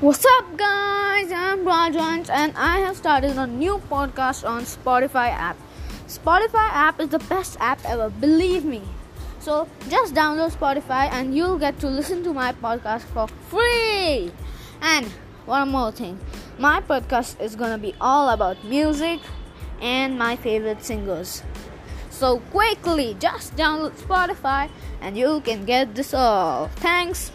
What's up, guys? I'm Rajans, and I have started a new podcast on Spotify app. Spotify app is the best app ever, believe me. So just download Spotify, and you'll get to listen to my podcast for free. And one more thing, my podcast is gonna be all about music and my favorite singers. So quickly, just download Spotify, and you can get this all. Thanks.